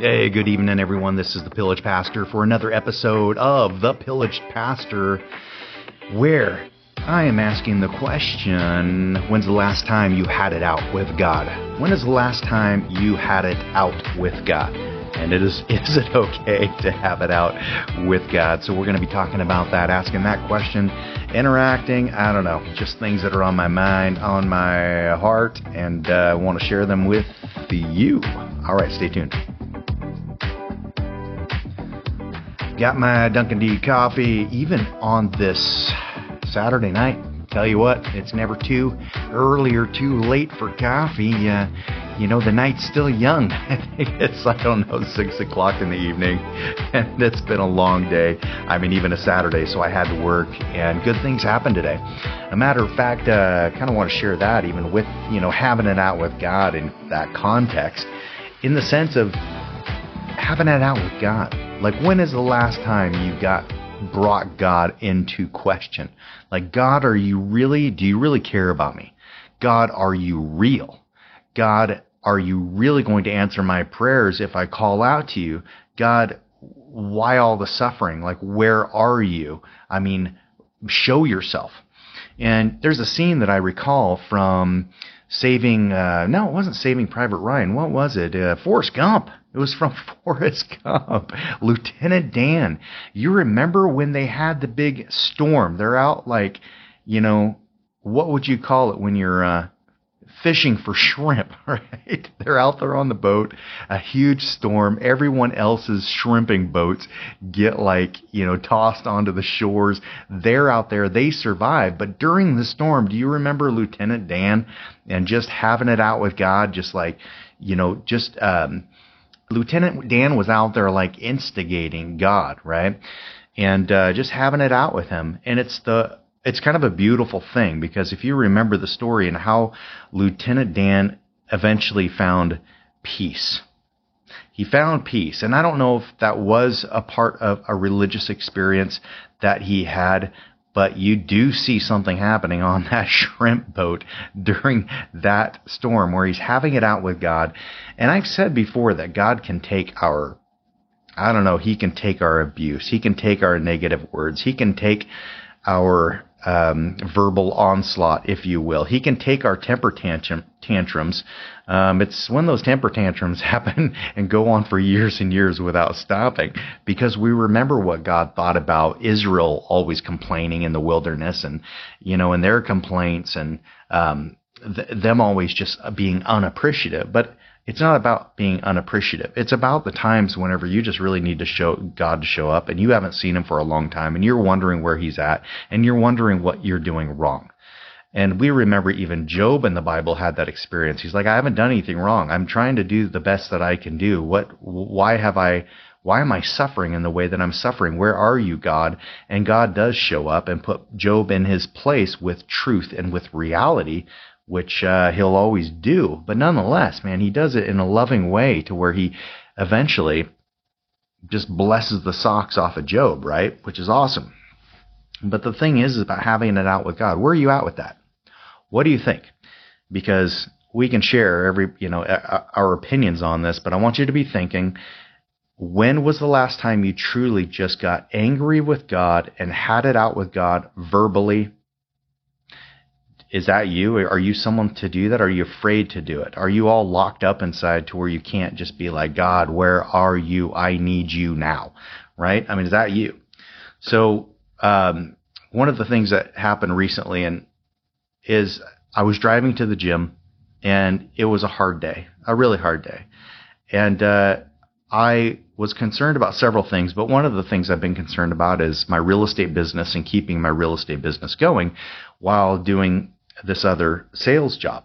Hey, good evening, everyone. This is the Pillaged Pastor for another episode of The Pillaged Pastor, where I am asking the question when's the last time you had it out with God? When is the last time you had it out with God? And it is, is it okay to have it out with God? So we're going to be talking about that, asking that question, interacting, I don't know, just things that are on my mind, on my heart, and I uh, want to share them with you. All right, stay tuned. Got my Dunkin' D coffee even on this Saturday night. Tell you what, it's never too early or too late for coffee. Uh, you know, the night's still young. it's, I don't know, 6 o'clock in the evening, and it's been a long day. I mean, even a Saturday, so I had to work, and good things happened today. A matter of fact, uh, kind of want to share that even with, you know, having it out with God in that context, in the sense of having it out with God like, when is the last time you got brought God into question? Like, God, are you really, do you really care about me? God, are you real? God, are you really going to answer my prayers if I call out to you? God, why all the suffering? Like, where are you? I mean, show yourself. And there's a scene that I recall from saving, uh, no, it wasn't saving Private Ryan. What was it? Uh, Forrest Gump. It was from Forrest Gump. Lieutenant Dan. You remember when they had the big storm? They're out like, you know, what would you call it when you're uh, fishing for shrimp, right? They're out there on the boat, a huge storm. Everyone else's shrimping boats get like, you know, tossed onto the shores. They're out there, they survive. But during the storm, do you remember Lieutenant Dan and just having it out with God, just like, you know, just, um, Lieutenant Dan was out there like instigating God, right? And uh, just having it out with him. And it's the it's kind of a beautiful thing because if you remember the story and how Lieutenant Dan eventually found peace. He found peace. And I don't know if that was a part of a religious experience that he had, but you do see something happening on that shrimp boat during that storm where he's having it out with God. And I've said before that God can take our, I don't know, he can take our abuse. He can take our negative words. He can take our um, verbal onslaught, if you will. He can take our temper tantrum, tantrums. Um, it's when those temper tantrums happen and go on for years and years without stopping because we remember what God thought about Israel always complaining in the wilderness and, you know, and their complaints and um, th- them always just being unappreciative. But it's not about being unappreciative. It's about the times whenever you just really need to show God to show up and you haven't seen him for a long time and you're wondering where he's at and you're wondering what you're doing wrong. And we remember even Job in the Bible had that experience. He's like, I haven't done anything wrong. I'm trying to do the best that I can do. What, why have I, why am I suffering in the way that I'm suffering? Where are you, God? And God does show up and put Job in his place with truth and with reality which uh, he'll always do. But nonetheless, man, he does it in a loving way to where he eventually just blesses the socks off of Job, right? Which is awesome. But the thing is, is about having it out with God. Where are you at with that? What do you think? Because we can share every, you know, our opinions on this, but I want you to be thinking, when was the last time you truly just got angry with God and had it out with God verbally is that you? Are you someone to do that? Are you afraid to do it? Are you all locked up inside to where you can't just be like, God, where are you? I need you now. Right? I mean, is that you? So, um, one of the things that happened recently and is I was driving to the gym and it was a hard day, a really hard day. And, uh, I was concerned about several things, but one of the things I've been concerned about is my real estate business and keeping my real estate business going while doing this other sales job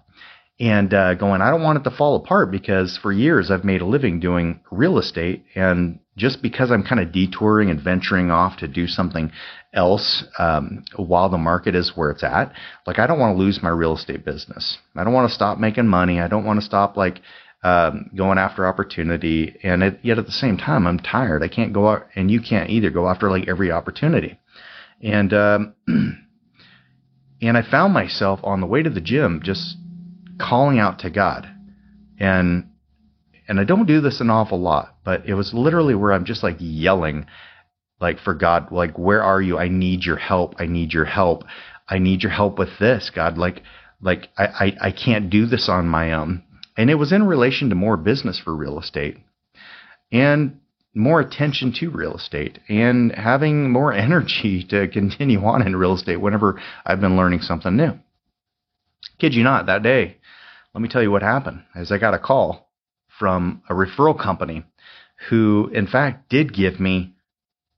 and uh, going, I don't want it to fall apart because for years I've made a living doing real estate. And just because I'm kind of detouring and venturing off to do something else um, while the market is where it's at, like I don't want to lose my real estate business. I don't want to stop making money. I don't want to stop like um, going after opportunity. And it, yet at the same time, I'm tired. I can't go out, and you can't either go after like every opportunity. And um, And I found myself on the way to the gym just calling out to God. And and I don't do this an awful lot, but it was literally where I'm just like yelling, like for God, like where are you? I need your help. I need your help. I need your help with this, God. Like, like I, I, I can't do this on my own. And it was in relation to more business for real estate and more attention to real estate and having more energy to continue on in real estate whenever I've been learning something new. Kid you not, that day, let me tell you what happened. As I got a call from a referral company who, in fact, did give me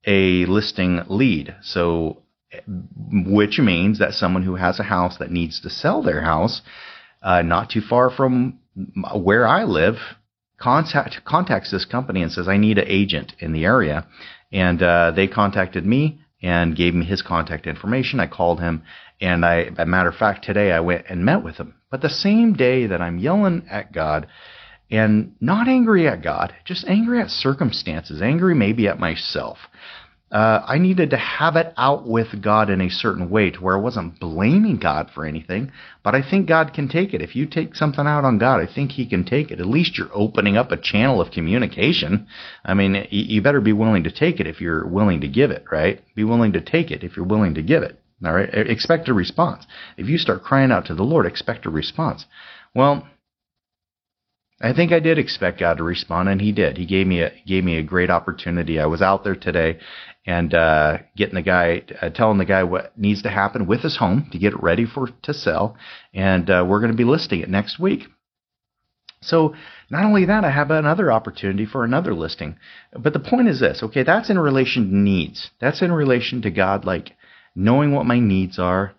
a listing lead. So, which means that someone who has a house that needs to sell their house, uh, not too far from where I live, contact contacts this company and says, "I need an agent in the area," and uh, they contacted me and gave me his contact information. I called him, and I, a matter of fact, today I went and met with him. But the same day that I'm yelling at God, and not angry at God, just angry at circumstances, angry maybe at myself uh, I needed to have it out with God in a certain way to where I wasn't blaming God for anything, but I think God can take it. If you take something out on God, I think He can take it. At least you're opening up a channel of communication. I mean, you better be willing to take it if you're willing to give it, right? Be willing to take it if you're willing to give it. All right? Expect a response. If you start crying out to the Lord, expect a response. Well, I think I did expect God to respond, and He did. He gave me a gave me a great opportunity. I was out there today, and uh, getting the guy, uh, telling the guy what needs to happen with his home to get it ready for to sell, and uh, we're going to be listing it next week. So not only that, I have another opportunity for another listing. But the point is this, okay? That's in relation to needs. That's in relation to God, like knowing what my needs are,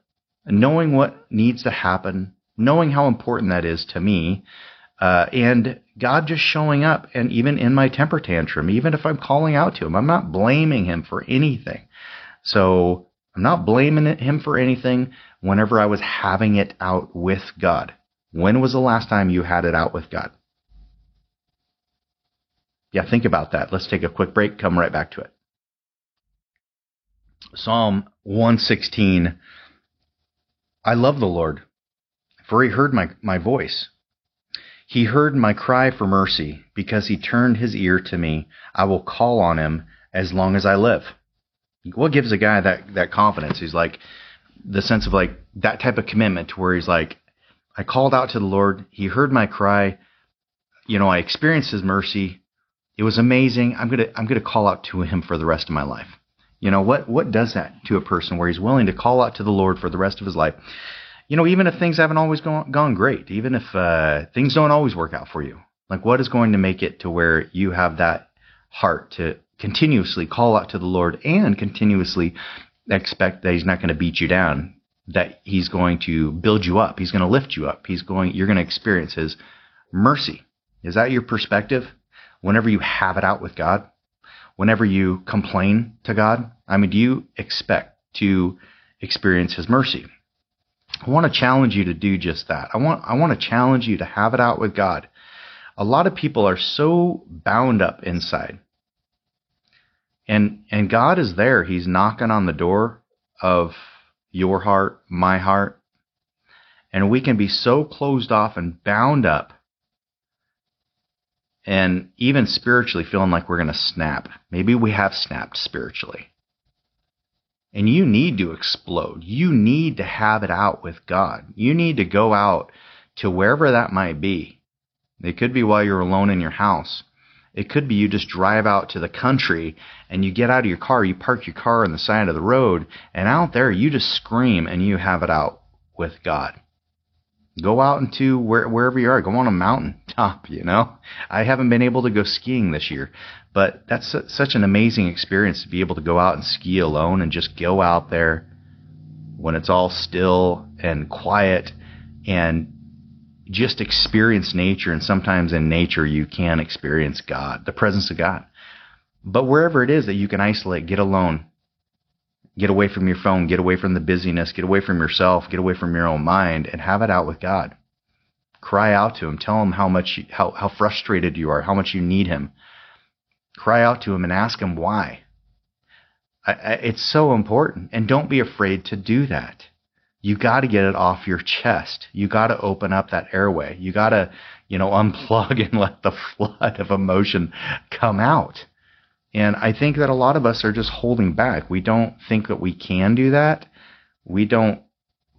knowing what needs to happen, knowing how important that is to me uh, and God just showing up, and even in my temper tantrum, even if I'm calling out to Him, I'm not blaming Him for anything. So I'm not blaming Him for anything whenever I was having it out with God. When was the last time you had it out with God? Yeah, think about that. Let's take a quick break, come right back to it. Psalm 116 I love the Lord, for He heard my, my voice. He heard my cry for mercy. Because he turned his ear to me, I will call on him as long as I live. What gives a guy that, that confidence? He's like, the sense of like that type of commitment to where he's like, I called out to the Lord. He heard my cry. You know, I experienced his mercy. It was amazing. I'm going to, I'm going to call out to him for the rest of my life. You know, what, what does that to a person where he's willing to call out to the Lord for the rest of his life? You know, even if things haven't always gone, gone great, even if uh, things don't always work out for you, like what is going to make it to where you have that heart to continuously call out to the Lord and continuously expect that He's not going to beat you down, that He's going to build you up, He's going to lift you up, He's going, you're going to experience His mercy. Is that your perspective? Whenever you have it out with God, whenever you complain to God, I mean, do you expect to experience His mercy? I want to challenge you to do just that. I want I want to challenge you to have it out with God. A lot of people are so bound up inside. And and God is there. He's knocking on the door of your heart, my heart. And we can be so closed off and bound up and even spiritually feeling like we're going to snap. Maybe we have snapped spiritually. And you need to explode. You need to have it out with God. You need to go out to wherever that might be. It could be while you're alone in your house. It could be you just drive out to the country and you get out of your car, you park your car on the side of the road, and out there you just scream and you have it out with God. Go out into where, wherever you are. Go on a mountain top, you know. I haven't been able to go skiing this year, but that's such an amazing experience to be able to go out and ski alone and just go out there when it's all still and quiet and just experience nature. And sometimes in nature, you can experience God, the presence of God. But wherever it is that you can isolate, get alone, Get away from your phone, get away from the busyness, get away from yourself, get away from your own mind, and have it out with God. Cry out to Him. Tell Him how much, how, how frustrated you are, how much you need Him. Cry out to Him and ask Him why. I, I, it's so important. And don't be afraid to do that. You got to get it off your chest. You got to open up that airway. You got to, you know, unplug and let the flood of emotion come out. And I think that a lot of us are just holding back. We don't think that we can do that. We don't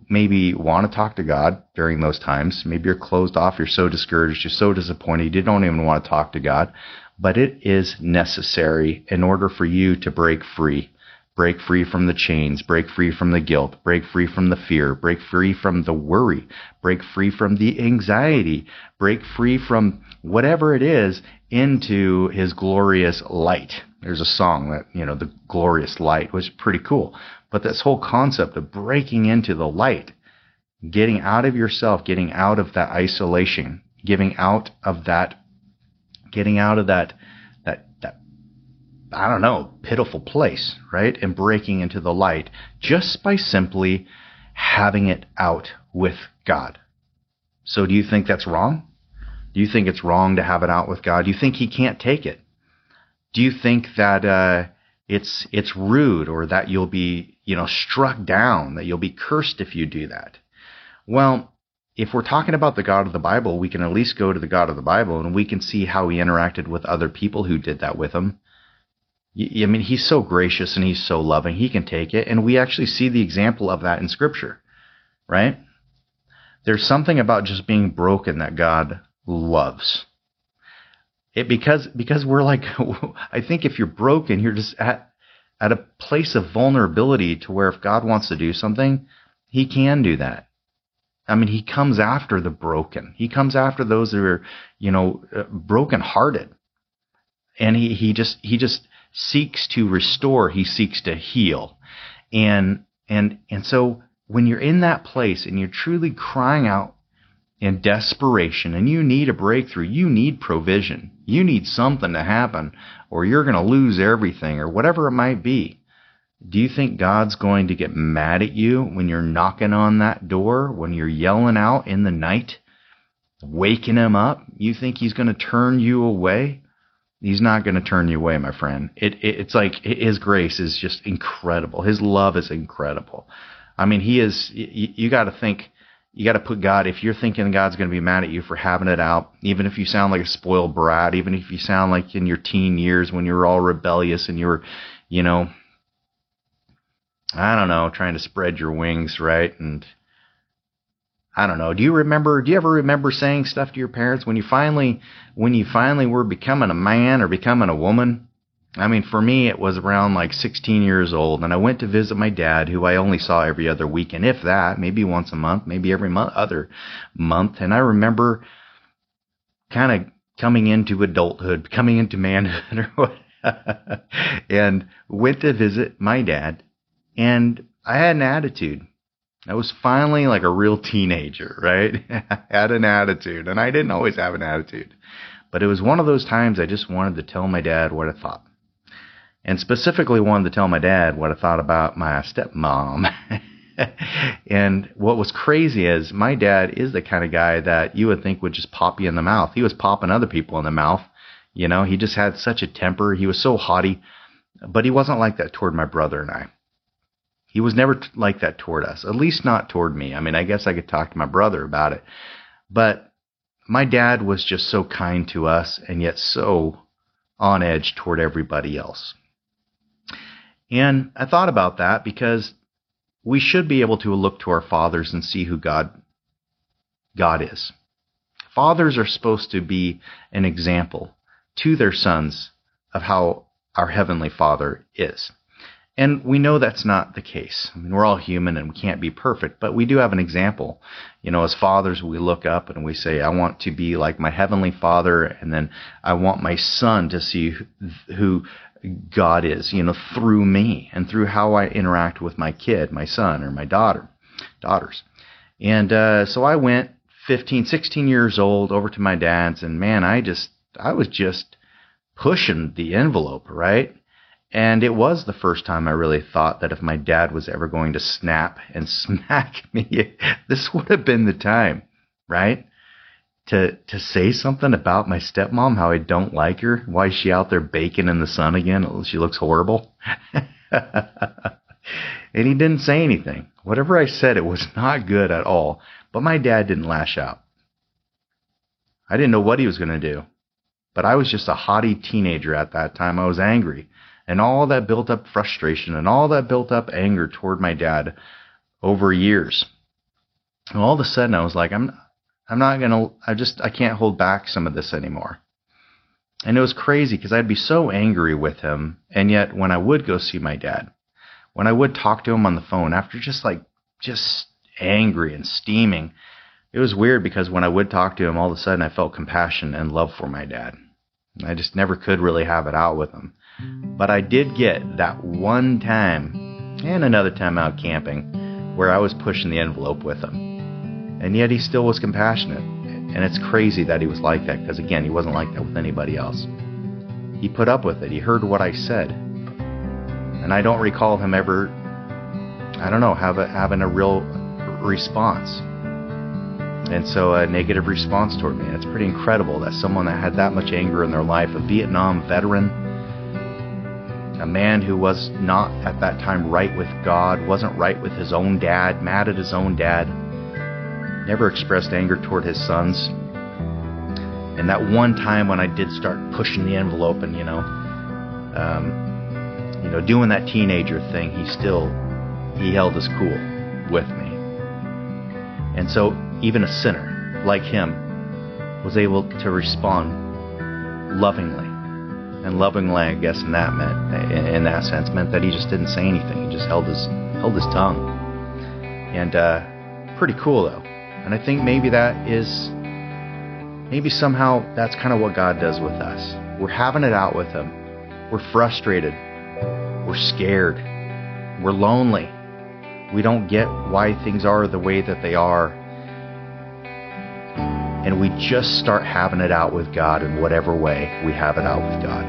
maybe want to talk to God during those times. Maybe you're closed off, you're so discouraged, you're so disappointed, you don't even want to talk to God. But it is necessary in order for you to break free. Break free from the chains, break free from the guilt, break free from the fear, break free from the worry, break free from the anxiety, break free from whatever it is into his glorious light. There's a song that, you know, the glorious light was pretty cool. But this whole concept of breaking into the light, getting out of yourself, getting out of that isolation, giving out of that, getting out of that, that, that, I don't know, pitiful place, right? And breaking into the light just by simply having it out with God. So do you think that's wrong? Do you think it's wrong to have it out with God? Do you think He can't take it? Do you think that uh, it's it's rude or that you'll be you know struck down, that you'll be cursed if you do that? Well, if we're talking about the God of the Bible, we can at least go to the God of the Bible and we can see how He interacted with other people who did that with Him. I mean, He's so gracious and He's so loving. He can take it, and we actually see the example of that in Scripture, right? There's something about just being broken that God loves. It because because we're like I think if you're broken, you're just at at a place of vulnerability to where if God wants to do something, he can do that. I mean, he comes after the broken. He comes after those that are, you know, uh, broken-hearted. And he he just he just seeks to restore, he seeks to heal. And and and so when you're in that place and you're truly crying out in desperation and you need a breakthrough, you need provision, you need something to happen, or you're going to lose everything, or whatever it might be. Do you think God's going to get mad at you when you're knocking on that door, when you're yelling out in the night, waking him up? You think he's going to turn you away? He's not going to turn you away, my friend. It, it, it's like his grace is just incredible. His love is incredible. I mean, he is. You, you got to think you got to put God, if you're thinking God's going to be mad at you for having it out, even if you sound like a spoiled brat, even if you sound like in your teen years when you were all rebellious and you were, you know, I don't know, trying to spread your wings, right? And I don't know. Do you remember, do you ever remember saying stuff to your parents when you finally, when you finally were becoming a man or becoming a woman? I mean, for me, it was around like 16 years old, and I went to visit my dad, who I only saw every other weekend, if that, maybe once a month, maybe every month, other month. And I remember kind of coming into adulthood, coming into manhood, or what, and went to visit my dad, and I had an attitude. I was finally like a real teenager, right? I had an attitude, and I didn't always have an attitude. But it was one of those times I just wanted to tell my dad what I thought and specifically wanted to tell my dad what I thought about my stepmom. and what was crazy is my dad is the kind of guy that you would think would just pop you in the mouth. He was popping other people in the mouth. You know, he just had such a temper. He was so haughty, but he wasn't like that toward my brother and I. He was never t- like that toward us, at least not toward me. I mean, I guess I could talk to my brother about it, but my dad was just so kind to us and yet so on edge toward everybody else. And I thought about that because we should be able to look to our fathers and see who God God is. Fathers are supposed to be an example to their sons of how our heavenly Father is. And we know that's not the case. I mean, we're all human and we can't be perfect, but we do have an example. You know, as fathers, we look up and we say, I want to be like my heavenly Father, and then I want my son to see who God is, you know, through me and through how I interact with my kid, my son or my daughter, daughters. And uh, so I went 15, 16 years old over to my dad's, and man, I just, I was just pushing the envelope, right? And it was the first time I really thought that if my dad was ever going to snap and smack me, this would have been the time, right? To to say something about my stepmom, how I don't like her, why is she out there baking in the sun again? Oh, she looks horrible. and he didn't say anything. Whatever I said, it was not good at all. But my dad didn't lash out. I didn't know what he was going to do. But I was just a haughty teenager at that time. I was angry. And all that built up frustration and all that built up anger toward my dad over years. And all of a sudden I was like, I'm I'm not gonna I just I can't hold back some of this anymore. And it was crazy because I'd be so angry with him, and yet when I would go see my dad, when I would talk to him on the phone after just like just angry and steaming, it was weird because when I would talk to him, all of a sudden I felt compassion and love for my dad. I just never could really have it out with him. But I did get that one time and another time out camping where I was pushing the envelope with him. And yet he still was compassionate. And it's crazy that he was like that because, again, he wasn't like that with anybody else. He put up with it, he heard what I said. And I don't recall him ever, I don't know, a, having a real response. And so a negative response toward me. And it's pretty incredible that someone that had that much anger in their life, a Vietnam veteran, a man who was not at that time right with God, wasn't right with his own dad, mad at his own dad, never expressed anger toward his sons. And that one time when I did start pushing the envelope and, you know, um, you know, doing that teenager thing, he still he held his cool with me. And so even a sinner like him was able to respond lovingly. And lovingly, I guess, in that meant, in that sense, meant that he just didn't say anything. He just held his held his tongue. And uh, pretty cool though. And I think maybe that is, maybe somehow that's kind of what God does with us. We're having it out with Him. We're frustrated. We're scared. We're lonely. We don't get why things are the way that they are. And we just start having it out with God in whatever way we have it out with God.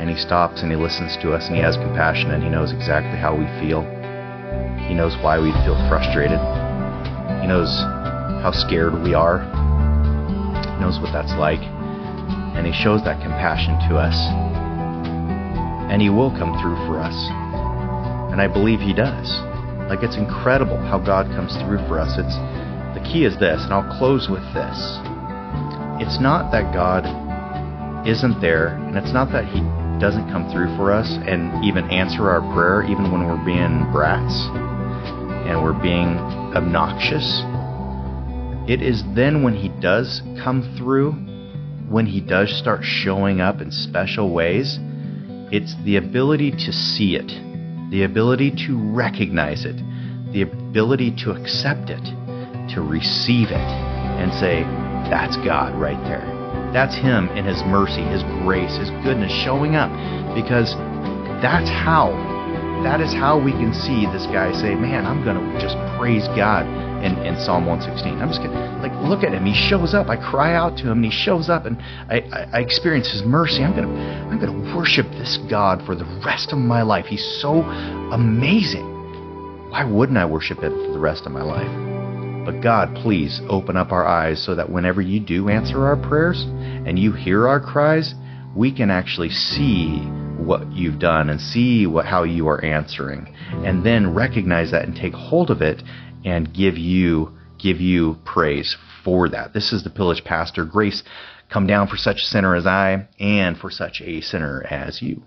And He stops and He listens to us and He has compassion and He knows exactly how we feel. He knows why we feel frustrated. He knows how scared we are. He knows what that's like. And He shows that compassion to us and He will come through for us. And I believe He does. Like it's incredible how God comes through for us. It's the key is this, and I'll close with this. It's not that God isn't there, and it's not that He doesn't come through for us and even answer our prayer, even when we're being brats and we're being obnoxious. It is then when He does come through, when He does start showing up in special ways it's the ability to see it, the ability to recognize it, the ability to accept it, to receive it, and say, That's God right there. That's Him in His mercy, His grace, His goodness showing up. Because that's how, that is how we can see this guy say, Man, I'm going to just praise God in, in Psalm 116. I'm just gonna like look at him. He shows up. I cry out to him, and he shows up, and I, I, I experience His mercy. I'm gonna I'm gonna worship this God for the rest of my life. He's so amazing. Why wouldn't I worship Him for the rest of my life? But God, please open up our eyes so that whenever you do answer our prayers and you hear our cries, we can actually see what you've done and see what how you are answering and then recognize that and take hold of it and give you give you praise for that. This is the pillaged pastor. Grace come down for such a sinner as I and for such a sinner as you.